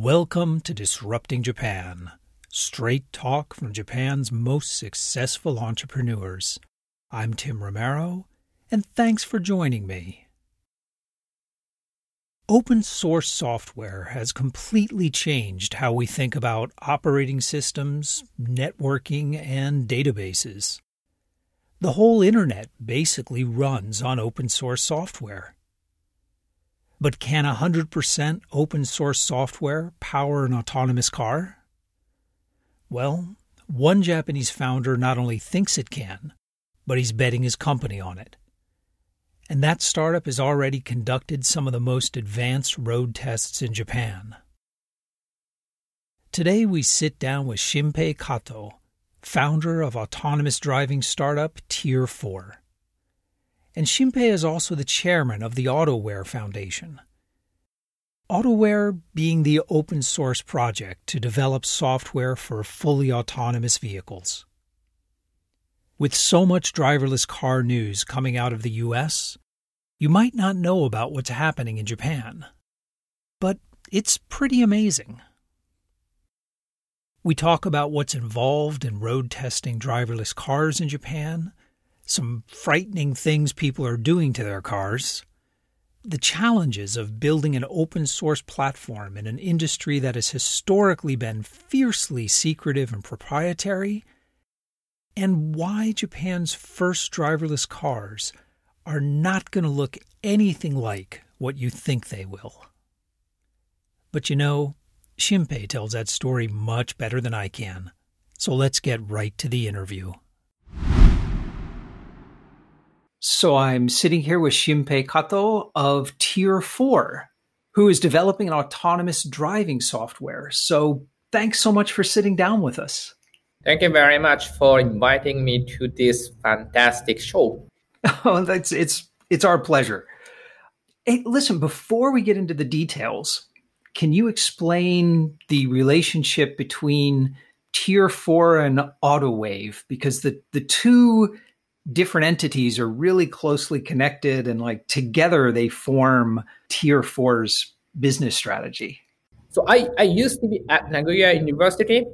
Welcome to Disrupting Japan, straight talk from Japan's most successful entrepreneurs. I'm Tim Romero, and thanks for joining me. Open source software has completely changed how we think about operating systems, networking, and databases. The whole internet basically runs on open source software. But can 100% open source software power an autonomous car? Well, one Japanese founder not only thinks it can, but he's betting his company on it and that startup has already conducted some of the most advanced road tests in Japan. Today we sit down with Shinpei Kato, founder of autonomous driving startup Tier 4. And Shinpei is also the chairman of the AutoWare Foundation. AutoWare being the open source project to develop software for fully autonomous vehicles. With so much driverless car news coming out of the US, you might not know about what's happening in Japan. But it's pretty amazing. We talk about what's involved in road testing driverless cars in Japan, some frightening things people are doing to their cars, the challenges of building an open source platform in an industry that has historically been fiercely secretive and proprietary and why Japan's first driverless cars are not going to look anything like what you think they will. But you know, Shinpei tells that story much better than I can. So let's get right to the interview. So I'm sitting here with Shinpei Kato of Tier 4, who is developing an autonomous driving software. So thanks so much for sitting down with us. Thank you very much for inviting me to this fantastic show. Oh, that's it's it's our pleasure. Hey, listen, before we get into the details, can you explain the relationship between Tier 4 and Autoware because the the two different entities are really closely connected and like together they form Tier four's business strategy. So I, I used to be at Nagoya University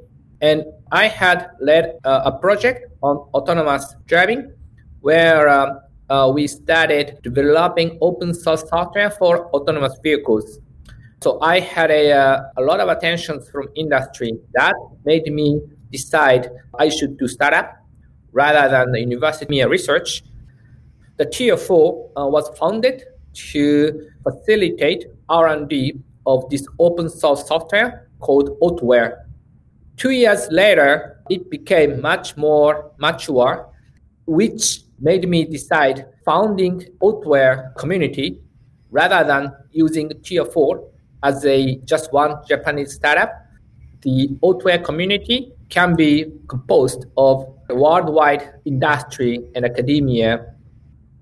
and I had led a project on autonomous driving where um, uh, we started developing open source software for autonomous vehicles. So I had a, uh, a lot of attention from industry that made me decide I should do startup rather than the university research. The Tier 4 uh, was founded to facilitate R&D of this open source software called AutoWare Two years later, it became much more mature, which made me decide founding AutoWare community rather than using Tier 4 as a just one Japanese startup. The AutoWare community can be composed of worldwide industry and academia.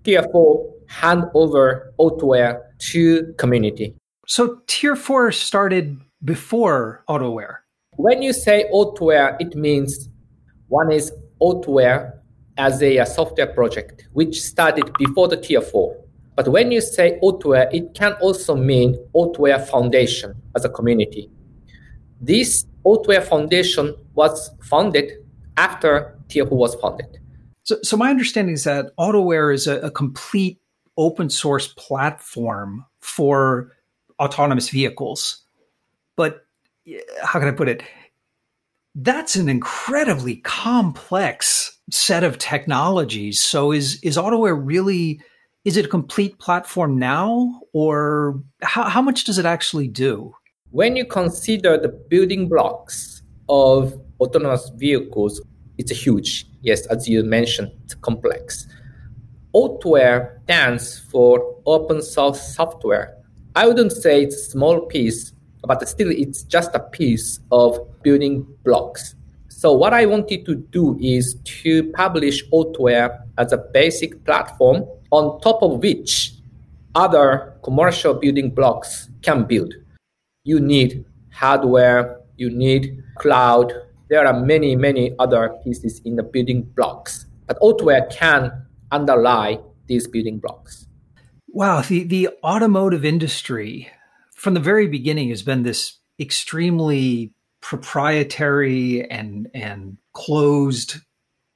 Tier 4 hand over AutoWare to community. So Tier 4 started before AutoWare. When you say AutoWare, it means one is AutoWare as a, a, software project, which started before the Tier 4. But when you say AutoWare, it can also mean AutoWare Foundation as a community. This AutoWare Foundation was founded after 4 was founded. So, so my understanding is that AutoWare is a, a complete open source platform for autonomous vehicles. But how can I put it? That's an incredibly complex set of technologies. So is is AutoWare really is it a complete platform now or how, how much does it actually do? When you consider the building blocks of autonomous vehicles, it's a huge. Yes, as you mentioned, it's complex. AutoWare stands for open source software. I wouldn't say it's a small piece but still it's just a piece of building blocks. So what I wanted to do is to publish AutoWare as a basic platform on top of which other commercial building blocks can build. You need hardware, you need cloud. There are many, many other pieces in the building blocks, but AutoWare can underlie these building blocks. Wow, the, the automotive industry from the very beginning has been this extremely proprietary and and closed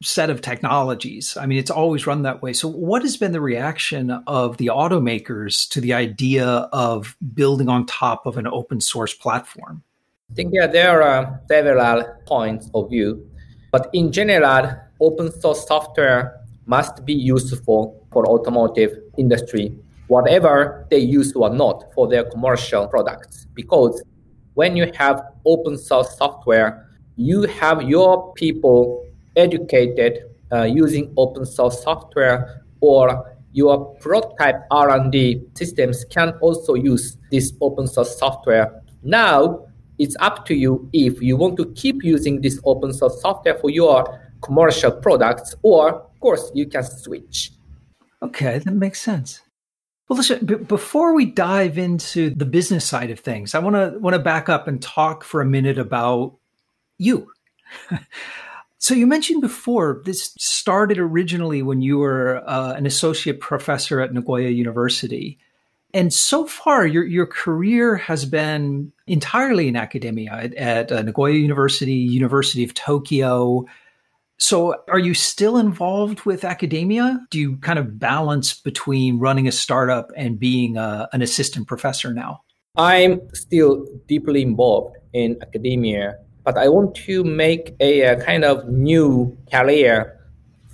set of technologies. I mean, it's always run that way. So, what has been the reaction of the automakers to the idea of building on top of an open source platform? I think yeah, there are several points of view, but in general, open source software must be useful for automotive industry, whatever they use or not for their commercial products. Because when you have open source software, you have your people educated uh, using open source software or your prototype R&D systems can also use this open source software. Now, it's up to you if you want to keep using this open source software for your commercial products, or of course, you can switch. Okay, that makes sense. Well, listen. B- before we dive into the business side of things, I want to want to back up and talk for a minute about you. So you mentioned before this started originally when you were uh, an associate professor at Nagoya University. And so far, your, your career has been entirely in academia at, at uh, Nagoya University, University of Tokyo. So, are you still involved with academia? Do you kind of balance between running a startup and being a, uh, an assistant professor now? I'm still deeply involved in academia but I want to make a, a kind of new career.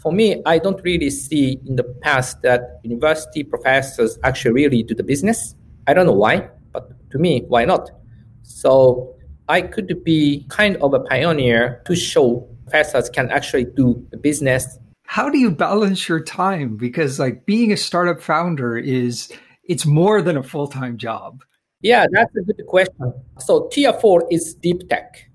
For me, I don't really see in the past that university professors actually really do the business. I don't know why, but to me, why not? So I could be kind of a pioneer to show professors can actually do the business. How do you balance your time? Because like being a startup founder is it's more than a full-time job. Yeah, that's a good question. So tier four is deep tech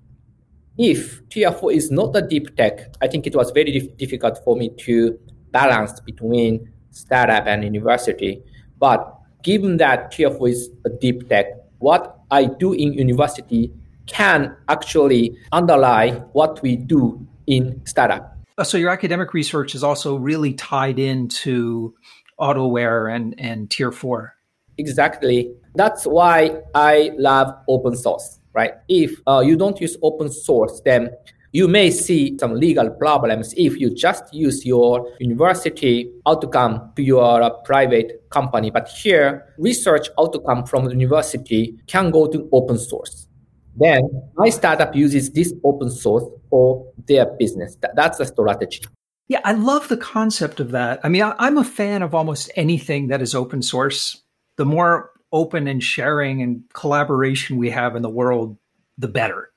if tier four is not a deep tech, I think it was very dif- difficult for me to balance between startup and university. But given that tier four is a deep tech, what I do in university can actually underlie what we do in startup. Uh, so your academic research is also really tied into AutoWare and, and tier four. Exactly. That's why I love open source right? If uh, you don't use open source, then you may see some legal problems if you just use your university outcome to your uh, private company. But here, research outcome from the university can go to open source. Then my startup uses this open source for their business. that's the strategy. Yeah, I love the concept of that. I mean, I'm a fan of almost anything that is open source. The more open and sharing and collaboration we have in the world, the better.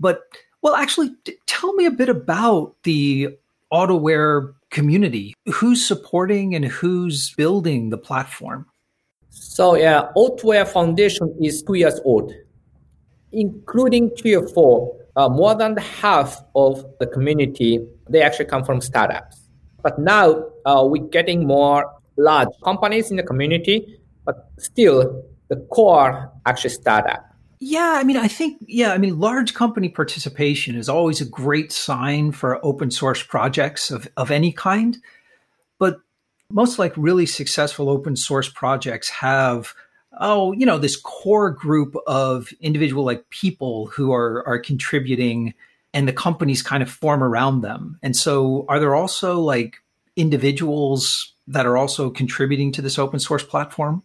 But, well, actually, tell me a bit about the AutoWare community. Who's supporting and who's building the platform? So, yeah, AutoWare Foundation is two years old, including tier four. Uh, more than half of the community they actually come from startups. But now uh, we're getting more large companies in the community but still the core actually startup. Yeah, I mean, I think, yeah, I mean, large company participation is always a great sign for open source projects of, of any kind. But most like really successful open source projects have, oh, you know, this core group of individual like people who are, are contributing and the companies kind of form around them. And so are there also like individuals that are also contributing to this open source platform?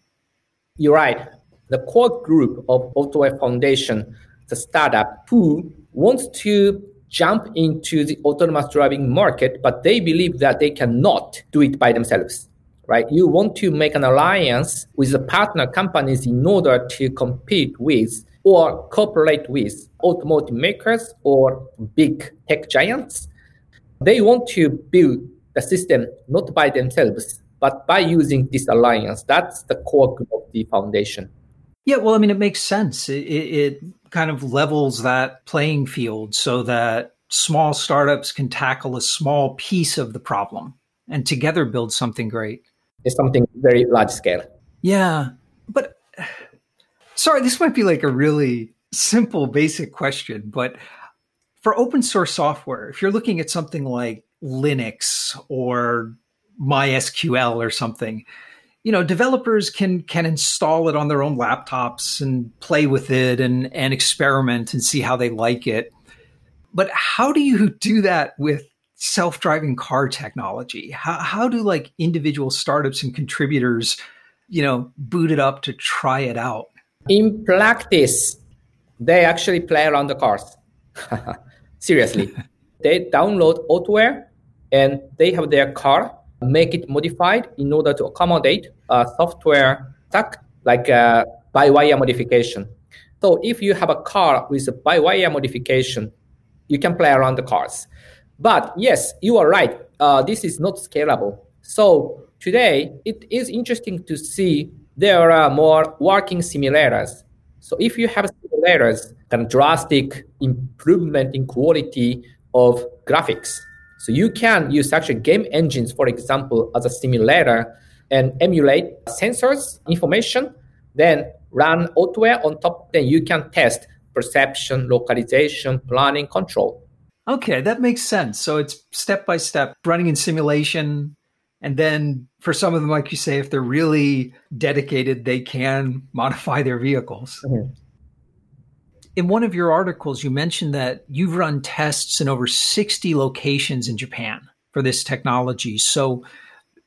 You're right. The core group of AutoWare Foundation, the startup who wants to jump into the autonomous driving market, but they believe that they cannot do it by themselves. Right? You want to make an alliance with the partner companies in order to compete with or cooperate with automotive makers or big tech giants. They want to build the system not by themselves, but by using this alliance, that's the core of the foundation. Yeah, well, I mean, it makes sense. It, it, kind of levels that playing field so that small startups can tackle a small piece of the problem and together build something great. It's something very large scale. Yeah. But sorry, this might be like a really simple, basic question, but for open source software, if you're looking at something like Linux or MySQL or something. you know, developers can can install it on their own laptops and play with it and and experiment and see how they like it. But how do you do that with self-driving car technology? How how do like individual startups and contributors, you know, boot it up to try it out? In practice, they actually play around the cars. Seriously. they download Autoware and they have their car make it modified in order to accommodate a software stack like a by-wire modification. So if you have a car with a by-wire modification, you can play around the cars. But yes, you are right. Uh, this is not scalable. So today, it is interesting to see there are more working simulators. So if you have simulators, then drastic improvement in quality of graphics, so you can use actually game engines, for example, as a simulator and emulate sensors information, then run Autoware on top. Then you can test perception, localization, planning, control. Okay, that makes sense. So it's step by step running in simulation. And then for some of them, like you say, if they're really dedicated, they can modify their vehicles. Mm-hmm in one of your articles, you mentioned that you've run tests in over 60 locations in Japan for this technology. So,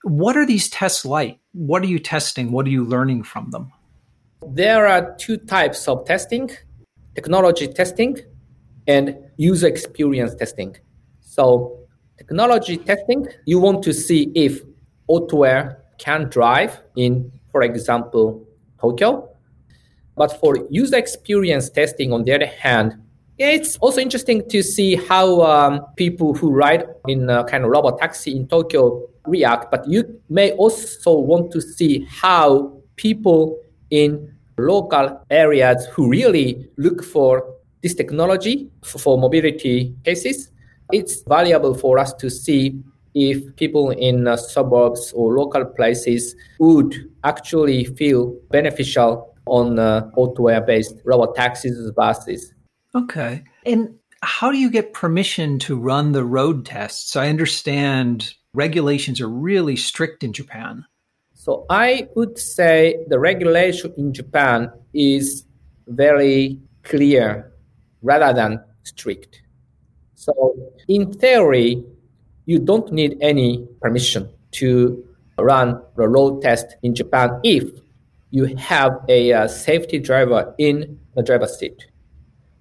what are these tests like? What are you testing? What are you learning from them? There are two types of testing technology testing and user experience testing. So, technology testing, you want to see if Autoware can drive in, for example, Tokyo but for user experience testing, on the other hand, it's also interesting to see how um, people who ride in a kind of robot taxi in Tokyo react. But you may also want to see how people in local areas who really look for this technology for mobility cases, it's valuable for us to see if people in uh, suburbs or local places would actually feel beneficial on uh, Autoware based robot taxis and buses. Okay. And how do you get permission to run the road tests? I understand regulations are really strict in Japan. So I would say the regulation in Japan is very clear rather than strict. So in theory, you don't need any permission to run the road test in Japan if you have a uh, safety driver in the driver's seat.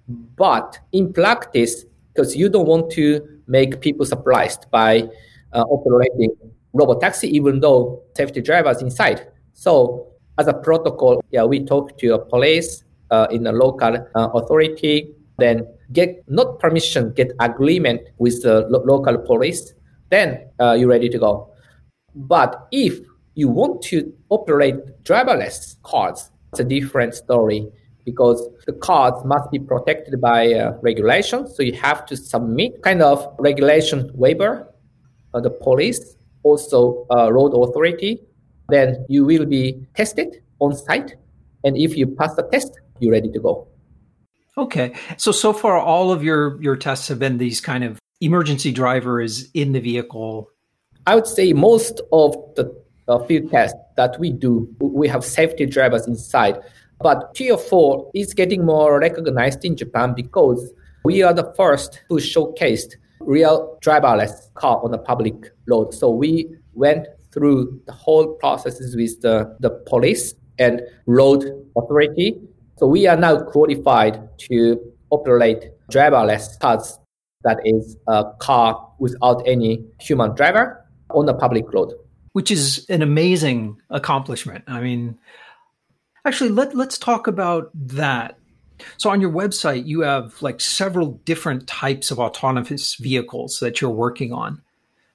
But in practice, because you don't want to make people surprised by uh, operating robot taxi, even though safety driver is inside. So as a protocol, yeah, we talk to a police uh, in a local uh, authority, then get not permission, get agreement with the lo- local police, then uh, you're ready to go. But if you want to operate driverless cars, it's a different story because the cars must be protected by uh, regulation. So you have to submit kind of regulation waiver of the police, also uh, road authority. Then you will be tested on site. And if you pass the test, you're ready to go. Okay. So, so far, all of your, your tests have been these kind of emergency driver is in the vehicle. I would say most of the uh, field tests that we do, we have safety drivers inside. But Tier 4 is getting more recognized in Japan because we are the first to showcase real driverless car on the public road. So we went through the whole processes with the, the police and road authority. So we are now qualified to operate driverless cars that is a car without any human driver on the public road which is an amazing accomplishment. I mean, actually, let, let's talk about that. So, on your website, you have like several different types of autonomous vehicles that you're working on.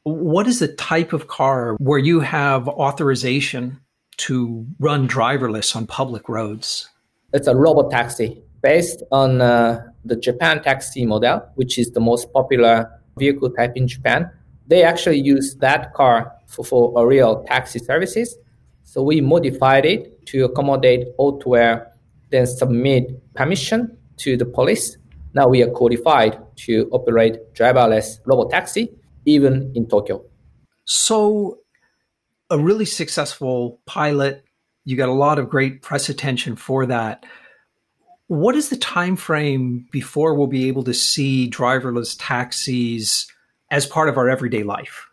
What is the type of car where you have authorization to run driverless on public roads? It's a robot taxi based on uh, the Japan taxi model, which is the most popular vehicle type in Japan. They actually use that car for, for a real taxi services. So we modified it to accommodate Autoware, then submit permission to the police. Now we are qualified to operate driverless robot taxi even in Tokyo. So a really successful pilot. You got a lot of great press attention for that. What is the time frame before we'll be able to see driverless taxis as part of our everyday life?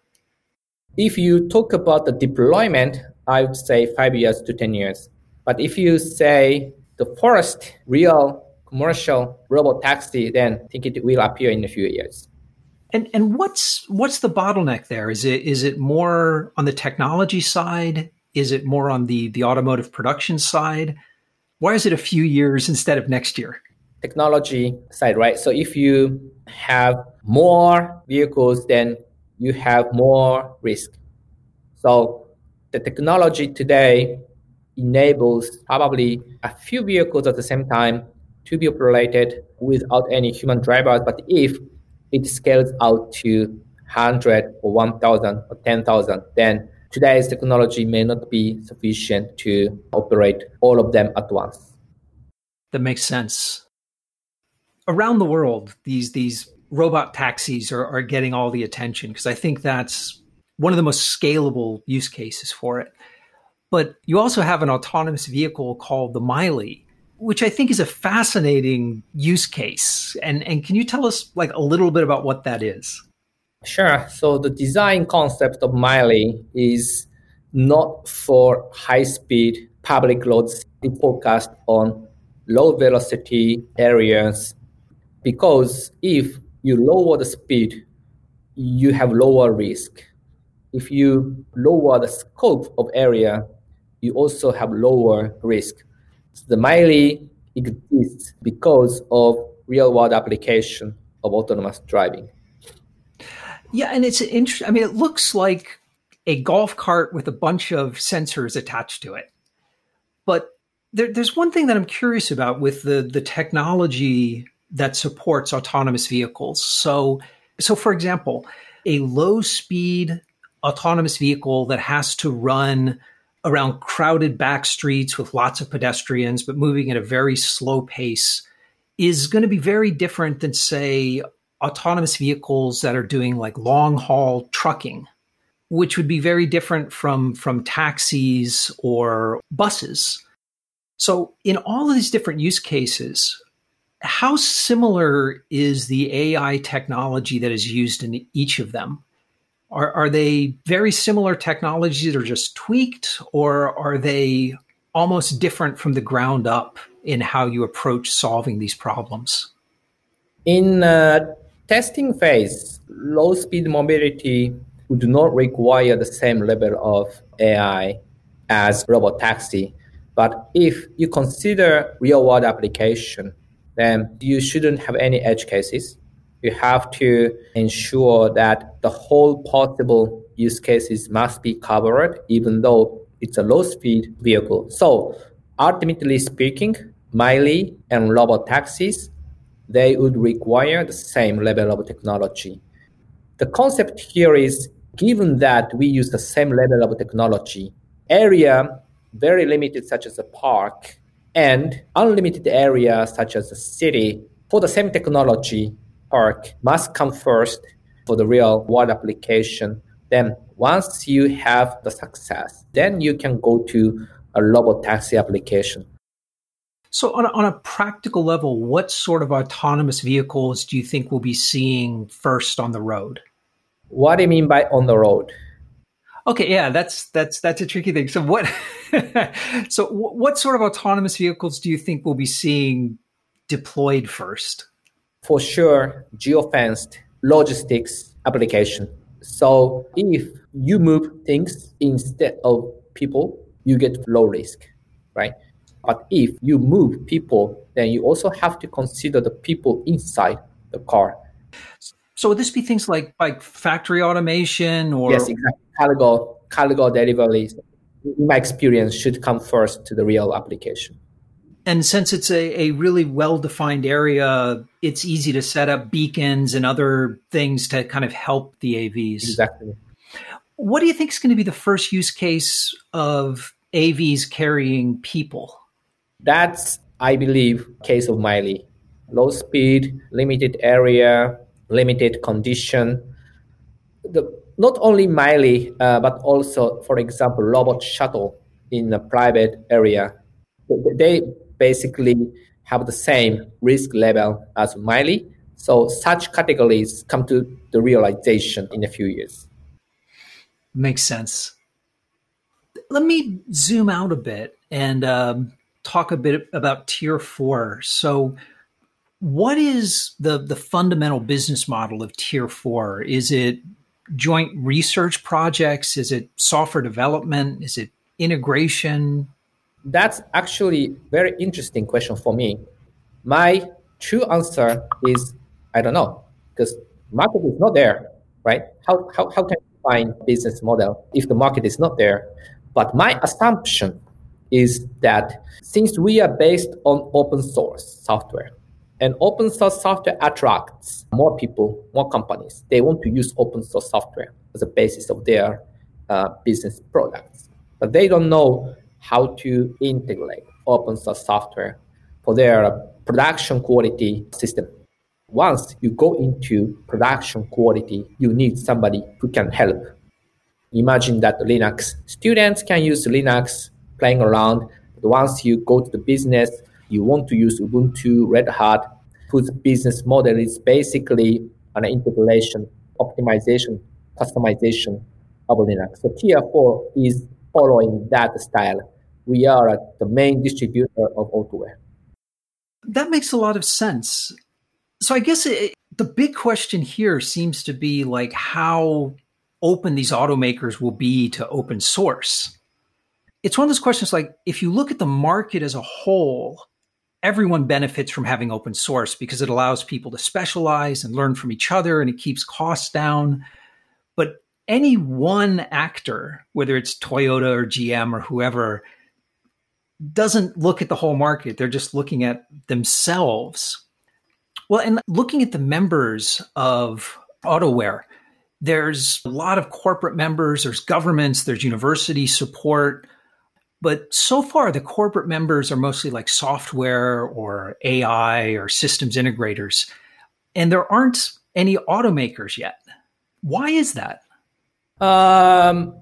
If you talk about the deployment, I would say five years to 10 years. But if you say the first real commercial robot taxi, then I think it will appear in a few years. And and what's what's the bottleneck there? Is it is it more on the technology side? Is it more on the the automotive production side? Why is it a few years instead of next year? Technology side, right? So if you have more vehicles, then you have more risk. So the technology today enables probably a few vehicles at the same time to be operated without any human drivers. But if it scales out to 100 or 1,000 or 10,000, then today's technology may not be sufficient to operate all of them at once. That makes sense. Around the world, these these robot taxis are, are getting all the attention because I think that's one of the most scalable use cases for it. But you also have an autonomous vehicle called the Milee, which I think is a fascinating use case. And and can you tell us like a little bit about what that is? Sure. So the design concept of Milee is not for high speed public roads. It focused on low velocity areas because if you lower the speed, you have lower risk. If you lower the scope of area, you also have lower risk. So the Milee exists because of real world application of autonomous driving. Yeah, and it's interesting. I mean, it looks like a golf cart with a bunch of sensors attached to it. But there, there's one thing that I'm curious about with the the technology that supports autonomous vehicles. So, so for example, a low speed autonomous vehicle that has to run around crowded back streets with lots of pedestrians, but moving at a very slow pace, is going to be very different than, say, autonomous vehicles that are doing like long haul trucking, which would be very different from, from taxis or buses. So, in all of these different use cases, how similar is the AI technology that is used in each of them? Are, are they very similar technologies that are just tweaked, or are they almost different from the ground up in how you approach solving these problems? In uh, testing phase, low speed mobility would not require the same level of AI as robot taxi. But if you consider real world application, then you shouldn't have any edge cases you have to ensure that the whole possible use cases must be covered, even though it's a low speed vehicle. So ultimately speaking, Milee and robot taxis, they would require the same level of technology. The concept here is given that we use the same level of technology, area very limited such as a park and unlimited area such as a city for the same technology park must come first for the real world application. Then once you have the success, then you can go to a robot taxi application. So, on a, on a practical level, what sort of autonomous vehicles do you think we'll be seeing first on the road? What do you mean by on the road? Okay, yeah, that's that's that's a tricky thing. So, what so what sort of autonomous vehicles do you think we'll be seeing deployed first? for sure geofenced logistics application. So if you move things instead of people, you get low risk, right? But if you move people, then you also have to consider the people inside the car. So would this be things like like factory automation or yes, exactly. Cargo cargo deliveries, in my experience, should come first to the real application. And since it's a, a really well defined area, it's easy to set up beacons and other things to kind of help the AVs. Exactly. What do you think is going to be the first use case of AVs carrying people? That's, I believe, case of Milee. Low speed, limited area, limited condition. The not only Milee, uh, but also, for example, robot shuttle in a private area. They basically have the same risk level as Milee. So such categories come to the realization in a few years. Makes sense. Let me zoom out a bit and um, talk a bit about tier four. So, what is the the fundamental business model of tier four? Is it joint research projects? Is it software development? Is it integration? That's actually very interesting question for me. My true answer is I don't know because market is not there, right? How, how, how can you find business model if the market is not there? But my assumption is that since we are based on open source software, and open source software attracts more people, more companies. They want to use open source software as a basis of their uh, business products. But they don't know how to integrate open source software for their production quality system. Once you go into production quality, you need somebody who can help. Imagine that Linux students can use Linux playing around. But once you go to the business, you want to use Ubuntu, Red Hat, whose business model is basically an integration, optimization, customization of Linux. So tier 4 is following that style. We are the main distributor of Autoware. That makes a lot of sense. So I guess it, the big question here seems to be like how open these automakers will be to open source. It's one of those questions like if you look at the market as a whole, everyone benefits from having open source because it allows people to specialize and learn from each other and it keeps costs down. But any one actor, whether it's Toyota or GM or whoever, doesn't look at the whole market. They're just looking at themselves. Well, and looking at the members of AutoWare, there's a lot of corporate members, there's governments, there's university support. But so far, the corporate members are mostly like software or AI or systems integrators. And there aren't any automakers yet. Why is that? Um,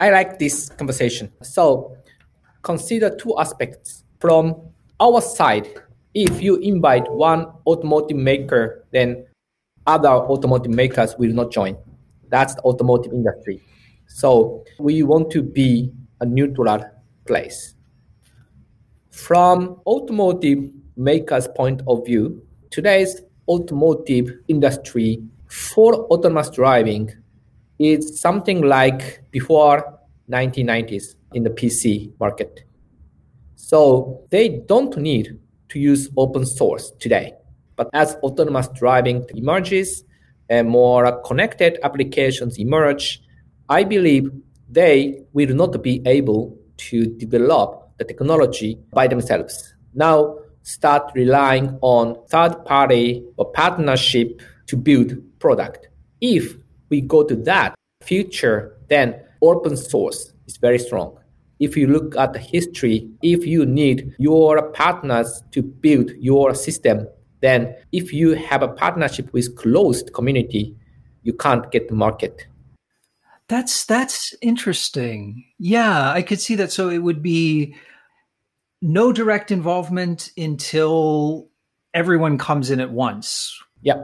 I like this conversation. So consider two aspects. From our side, if you invite one automotive maker, then other automotive makers will not join. That's the automotive industry. So we want to be a neutral place. From automotive makers' point of view, today's automotive industry for autonomous driving is something like before 1990s in the PC market. So they don't need to use open source today. But as autonomous driving emerges and more connected applications emerge, I believe they will not be able to develop the technology by themselves. Now start relying on third party or partnership to build product. If we go to that future, then open source is very strong. If you look at the history, if you need your partners to build your system, then if you have a partnership with closed community, you can't get the market. That's that's interesting. Yeah, I could see that. So it would be no direct involvement until everyone comes in at once. Yeah.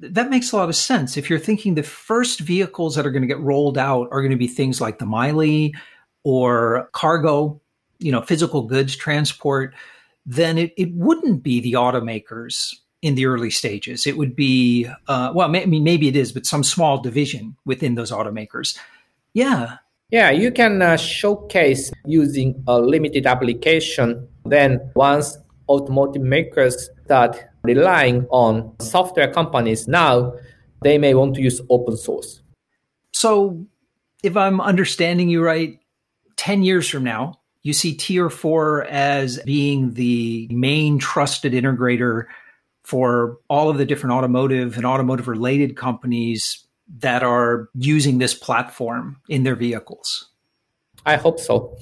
That makes a lot of sense. If you're thinking the first vehicles that are going to get rolled out are going to be things like the Milee or cargo, you know, physical goods transport, then it, it wouldn't be the automakers in the early stages. It would be, uh, well, I mean, maybe it is, but some small division within those automakers. Yeah. Yeah, you can uh, showcase using a limited application. Then, once automotive makers start relying on software companies, now they may want to use open source. So, if I'm understanding you right, 10 years from now, you see tier four as being the main trusted integrator for all of the different automotive and automotive related companies that are using this platform in their vehicles? I hope so.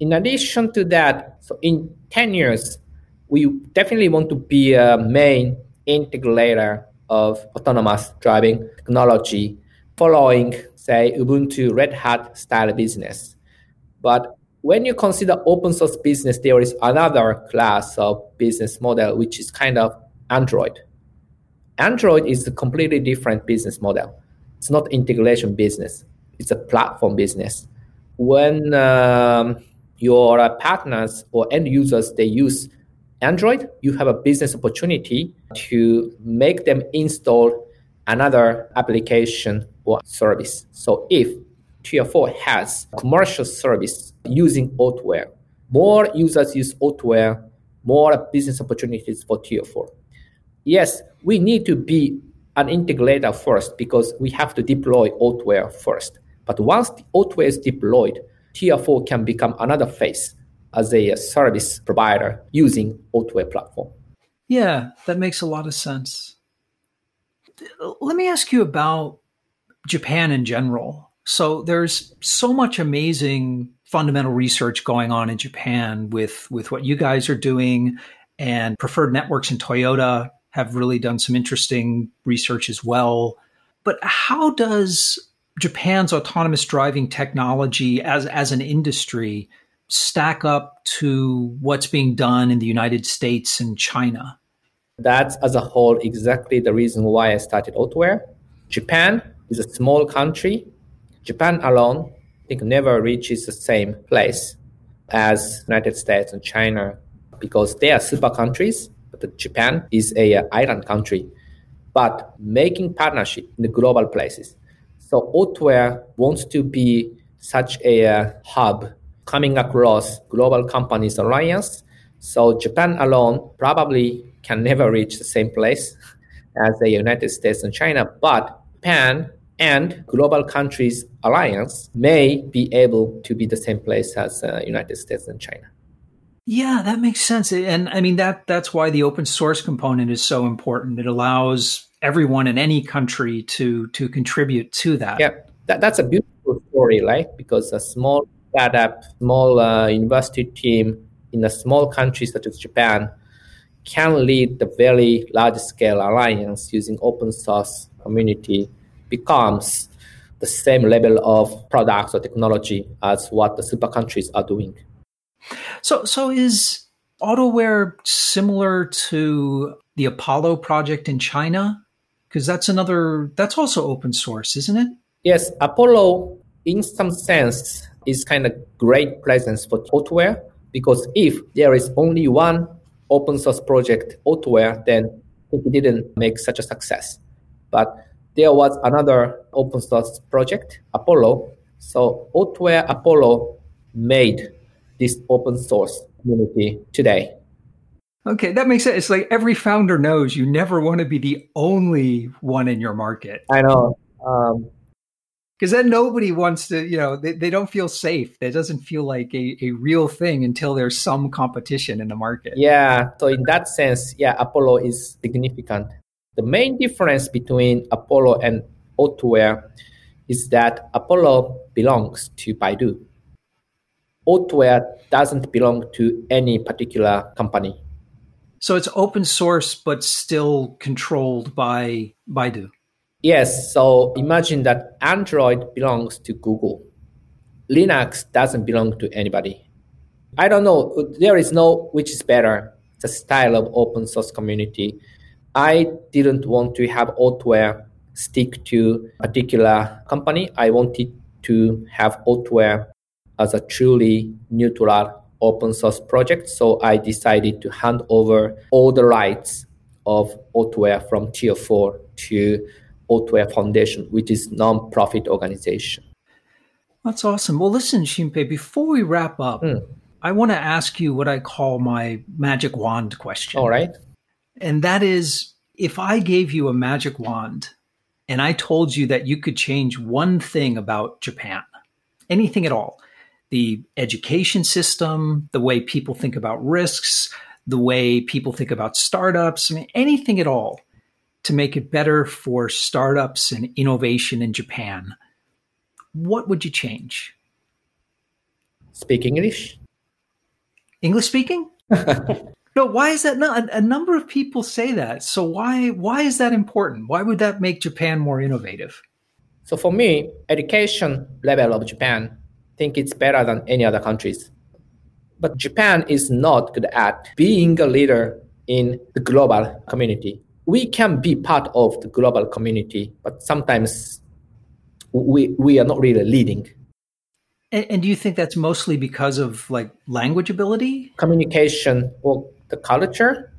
In addition to that, so in 10 years, we definitely want to be a main integrator of autonomous driving technology following, say, Ubuntu Red Hat style business. But when you consider open source business, there is another class of business model, which is kind of Android. Android is a completely different business model. It's not integration business. It's a platform business. When um, your partners or end users they use Android, you have a business opportunity to make them install another application or service. So if Tier 4 has commercial service using Autoware, more users use Autoware, more business opportunities for Tier 4. Yes, we need to be an integrator first because we have to deploy Autoware first. But once the Autoware is deployed, Tier 4 can become another face as a uh, service provider using Autoware platform. Yeah, that makes a lot of sense. Let me ask you about Japan in general. So there's so much amazing fundamental research going on in Japan with with what you guys are doing and preferred networks in Toyota have really done some interesting research as well. But how does Japan's autonomous driving technology as as an industry stack up to what's being done in the United States and China? That's as a whole exactly the reason why I started Autoware. Japan is a small country. Japan alone, I think, never reaches the same place as United States and China because they are super countries. But Japan is a uh, island country. But making partnership in the global places. So Autoware wants to be such a uh, hub coming across global companies alliance. So Japan alone probably can never reach the same place as the United States and China, but Japan and global countries alliance may be able to be the same place as uh, United States and China. Yeah, that makes sense. And I mean that that's why the open source component is so important. It allows everyone in any country to to contribute to that. Yeah. That, that's a beautiful story, right? Because a small startup, small uh, university team in a small country such as Japan can lead the very large scale alliance using open source community becomes the same level of products or technology as what the super countries are doing. So, so is AutoWare similar to the Apollo project in China? Because that's another, that's also open source, isn't it? Yes, Apollo, in some sense, is kind of great presence for Autoware because if there is only one open source project Autoware, then it didn't make such a success. But there was another open source project, Apollo. So Autoware Apollo made this open source community today. Okay, that makes sense. It's like every founder knows you never want to be the only one in your market. I know. Um, because then nobody wants to you know they, they don't feel safe it doesn't feel like a, a real thing until there's some competition in the market yeah so in that sense yeah apollo is significant the main difference between apollo and autoware is that apollo belongs to baidu autoware doesn't belong to any particular company so it's open source but still controlled by baidu Yes, so imagine that Android belongs to Google. Linux doesn't belong to anybody. I don't know, there is no which is better, the style of open source community. I didn't want to have Autoware stick to a particular company. I wanted to have Autoware as a truly neutral open source project. So I decided to hand over all the rights of Autoware from tier 4 to Autoware Foundation, which is non-profit organization. That's awesome. Well, listen, Shinpei, before we wrap up, mm. I want to ask you what I call my magic wand question. All right. And that is if I gave you a magic wand and I told you that you could change one thing about Japan, anything at all, the education system, the way people think about risks, the way people think about startups, I mean, anything at all, to make it better for startups and innovation in Japan, what would you change? Speak English. English speaking? no, why is that? not? a, a, number of people say that. So why why is that important? Why would that make Japan more innovative? So for me, education level of Japan, think it's better than any other countries. But Japan is not good at being a leader in the global community. We can be part of the global community, but sometimes we, we are not really leading. And, and do you think that's mostly because of like language ability? Communication or the culture?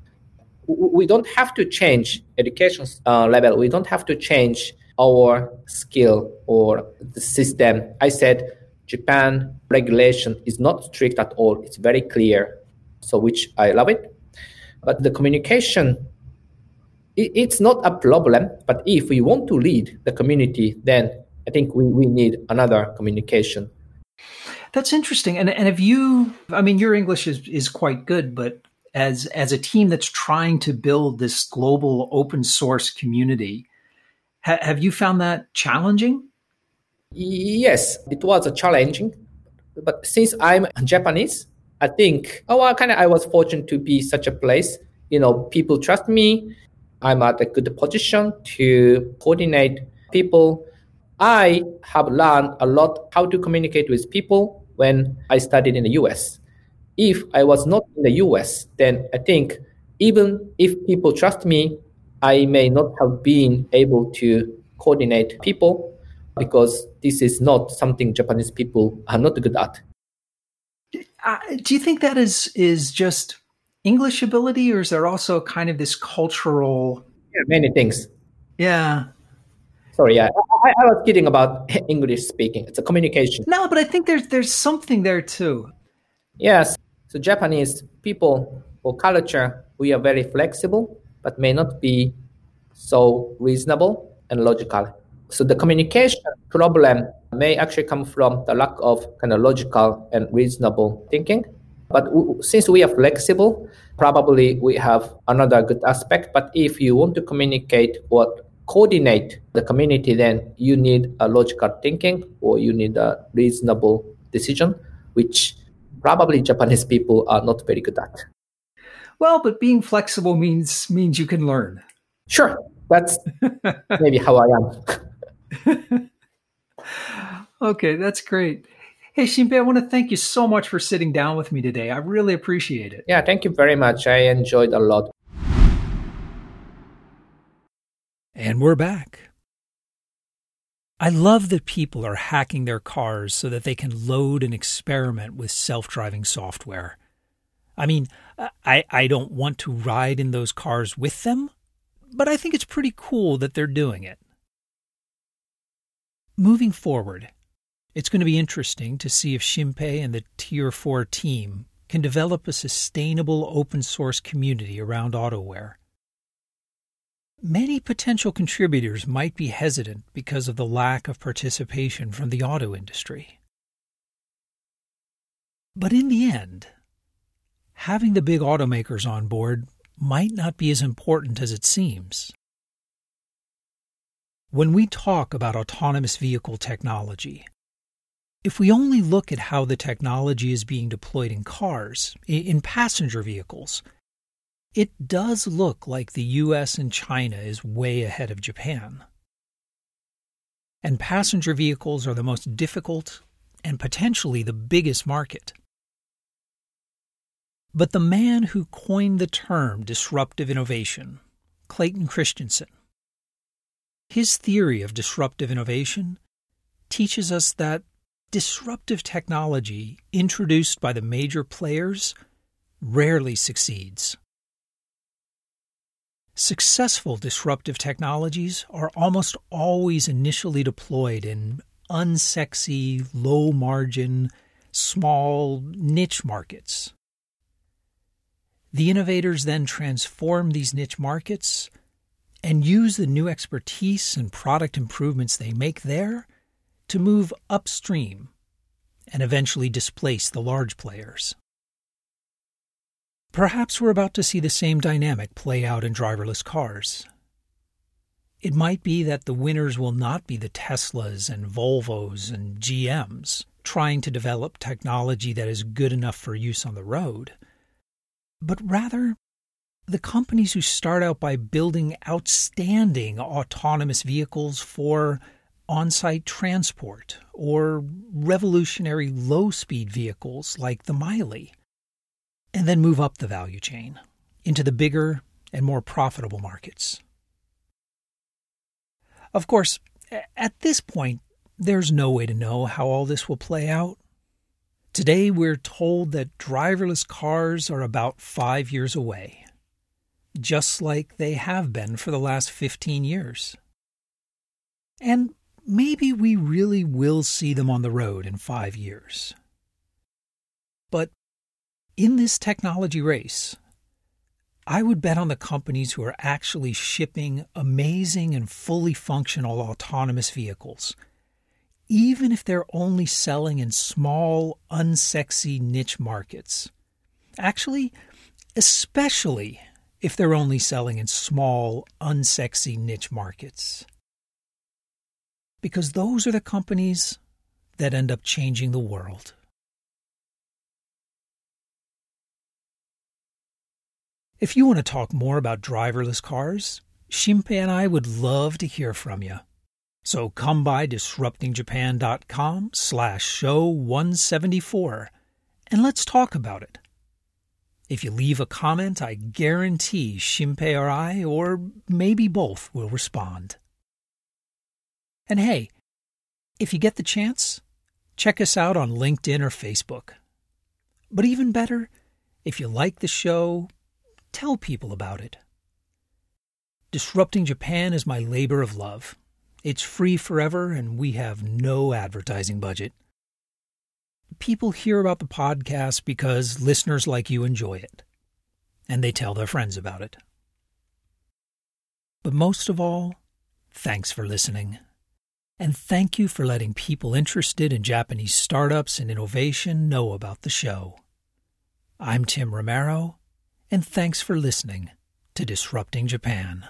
We don't have to change education uh, level. We don't have to change our skill or the system. I said Japan regulation is not strict at all. It's very clear. So which I love it. But the communication it's not a problem. But if we want to lead the community, then I think we, we need another communication. That's interesting. And and if you I mean your English is, is quite good, but as as a team that's trying to build this global open source community, ha- have you found that challenging? Yes, it was challenging. But since I'm Japanese, I think oh well, kind of I was fortunate to be such a place. You know, people trust me. I'm at a good position to coordinate people. I have learned a lot how to communicate with people when I studied in the US. If I was not in the US, then I think even if people trust me, I may not have been able to coordinate people because this is not something Japanese people are not good at. Uh, do you think that is is just English ability, or is there also kind of this cultural? Yeah, many things. Yeah. Sorry, yeah, I, I was kidding about English speaking. It's a communication. No, but I think there's there's something there too. Yes. So Japanese people or culture, we are very flexible, but may not be so reasonable and logical. So the communication problem may actually come from the lack of kind of logical and reasonable thinking. But w- since we are flexible, probably we have another good aspect. But if you want to communicate or coordinate the community, then you need a logical thinking or you need a reasonable decision, which probably Japanese people are not very good at. Well, but being flexible means means you can learn. Sure, that's maybe how I am. okay, that's great. Hey, Shinpei, I want to thank you so much for sitting down with me today. I really appreciate it. Yeah, thank you very much. I enjoyed a lot. And we're back. I love that people are hacking their cars so that they can load and experiment with self driving software. I mean, I, I don't want to ride in those cars with them, but I think it's pretty cool that they're doing it. Moving forward, it's going to be interesting to see if Shinpei and the Tier 4 team can develop a sustainable open source community around Autoware. Many potential contributors might be hesitant because of the lack of participation from the auto industry. But in the end, having the big automakers on board might not be as important as it seems. When we talk about autonomous vehicle technology, if we only look at how the technology is being deployed in cars, in passenger vehicles, it does look like the US and China is way ahead of Japan. And passenger vehicles are the most difficult and potentially the biggest market. But the man who coined the term disruptive innovation, Clayton Christensen, his theory of disruptive innovation teaches us that disruptive technology introduced by the major players rarely succeeds. Successful disruptive technologies are almost always initially deployed in unsexy, low margin, small niche markets. The innovators then transform these niche markets and use the new expertise and product improvements they make there to move upstream and eventually displace the large players. Perhaps we're about to see the same dynamic play out in driverless cars. It might be that the winners will not be the Teslas and Volvos and GMs trying to develop technology that is good enough for use on the road, but rather the companies who start out by building outstanding autonomous vehicles for on site transport or revolutionary low speed vehicles like the Milee, and then move up the value chain into the bigger and more profitable markets. Of course, at this point, there's no way to know how all this will play out. Today, we're told that driverless cars are about five years away, just like they have been for the last 15 years. And maybe we really will see them on the road in five years. But in this technology race, I would bet on the companies who are actually shipping amazing and fully functional autonomous vehicles, even if they're only selling in small, unsexy niche markets. Actually, especially if they're only selling in small, unsexy niche markets because those are the companies that end up changing the world. If you want to talk more about driverless cars, Shinpei and I would love to hear from you. So come by disruptingjapan.com slash show 174 and let's talk about it. If you leave a comment, I guarantee Shinpei or I, or maybe both, will respond. And hey, if you get the chance, check us out on LinkedIn or Facebook. But even better, if you like the show, tell people about it. Disrupting Japan is my labor of love. It's free forever, and we have no advertising budget. People hear about the podcast because listeners like you enjoy it, and they tell their friends about it. But most of all, thanks for listening. And thank you for letting people interested in Japanese startups and innovation know about the show. I'm Tim Romero, and thanks for listening to Disrupting Japan.